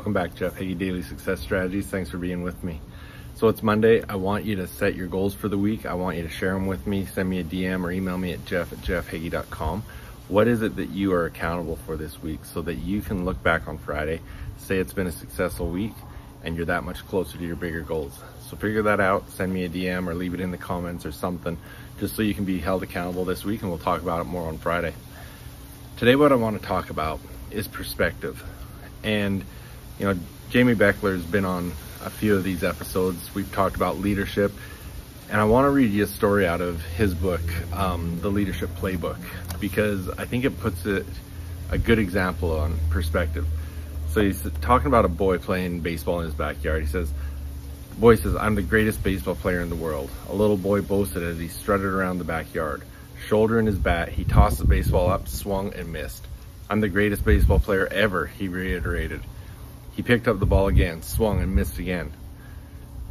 Welcome back, Jeff Hagee Daily Success Strategies. Thanks for being with me. So it's Monday. I want you to set your goals for the week. I want you to share them with me. Send me a DM or email me at jeff at jeffhagee.com. What is it that you are accountable for this week so that you can look back on Friday, say it's been a successful week, and you're that much closer to your bigger goals. So figure that out. Send me a DM or leave it in the comments or something just so you can be held accountable this week and we'll talk about it more on Friday. Today, what I want to talk about is perspective. And, you know, Jamy Bechler has been on a few of these episodes. We've talked about leadership. And I want to read you a story out of his book, um, The Leadership Playbook, because I think it puts it a good example on perspective. So he's talking about a boy playing baseball in his backyard. He says, boy says, I'm the greatest baseball player in the world. A little boy boasted as he strutted around the backyard. Shoulder in his bat, he tossed the baseball up, swung, and missed. I'm the greatest baseball player ever, he reiterated. He picked up the ball again, swung, and missed again.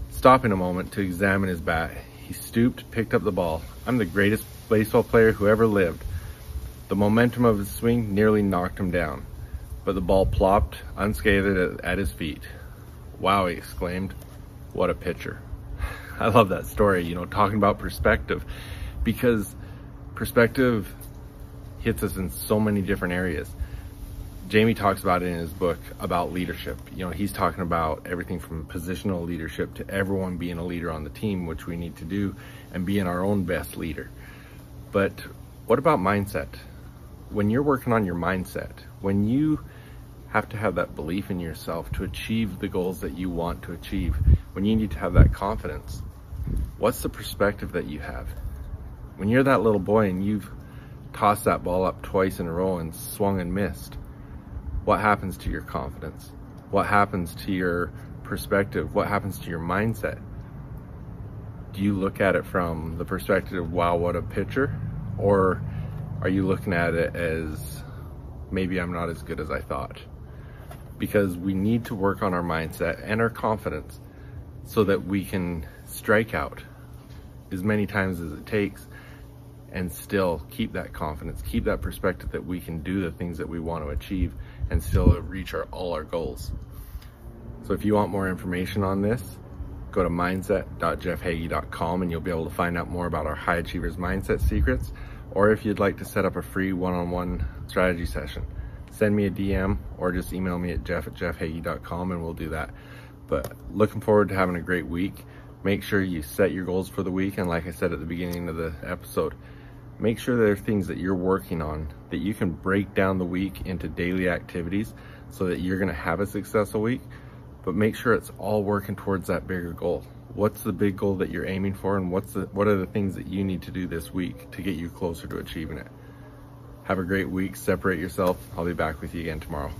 Stopping a moment to examine his bat, he stooped, picked up the ball. I'm the greatest baseball player who ever lived. The momentum of his swing nearly knocked him down but the ball plopped unscathed at, his feet. Wow, he exclaimed. What a pitcher. I love that story, you know, talking about perspective because perspective hits us in so many different areas. Jamy talks about it in his book about leadership. You know, he's talking about everything from positional leadership to everyone being a leader on the team, which we need to do, and being our own best leader. But what about mindset? When you're working on your mindset, when you have to have that belief in yourself to achieve the goals that you want to achieve, when you need to have that confidence, what's the perspective that you have? When you're that little boy and you've tossed that ball up twice in a row and swung and missed, what happens to your confidence? What happens to your perspective? What happens to your mindset? Do you look at it from the perspective of, wow, what a pitcher? Or are you looking at it as maybe I'm not as good as I thought. Because we need to work on our mindset and our confidence so that we can strike out as many times as it takes and still keep that confidence, keep that perspective that we can do the things that we want to achieve and still reach our, all our goals. So if you want more information on this, go to mindset.jeffhagee.com and you'll be able to find out more about our high achievers mindset secrets or if you'd like to set up a free one-on-one strategy session, send me a DM or just email me at jeff at jeffhagee.com and we'll do that. But looking forward to having a great week. Make sure you set your goals for the week. And like I said at the beginning of the episode, make sure there are things that you're working on that you can break down the week into daily activities so that you're going to have a successful week. But make sure it's all working towards that bigger goal what's the big goal that you're aiming for and what's the what are the things that you need to do this week to get you closer to achieving it have a great week separate yourself i'll be back with you again tomorrow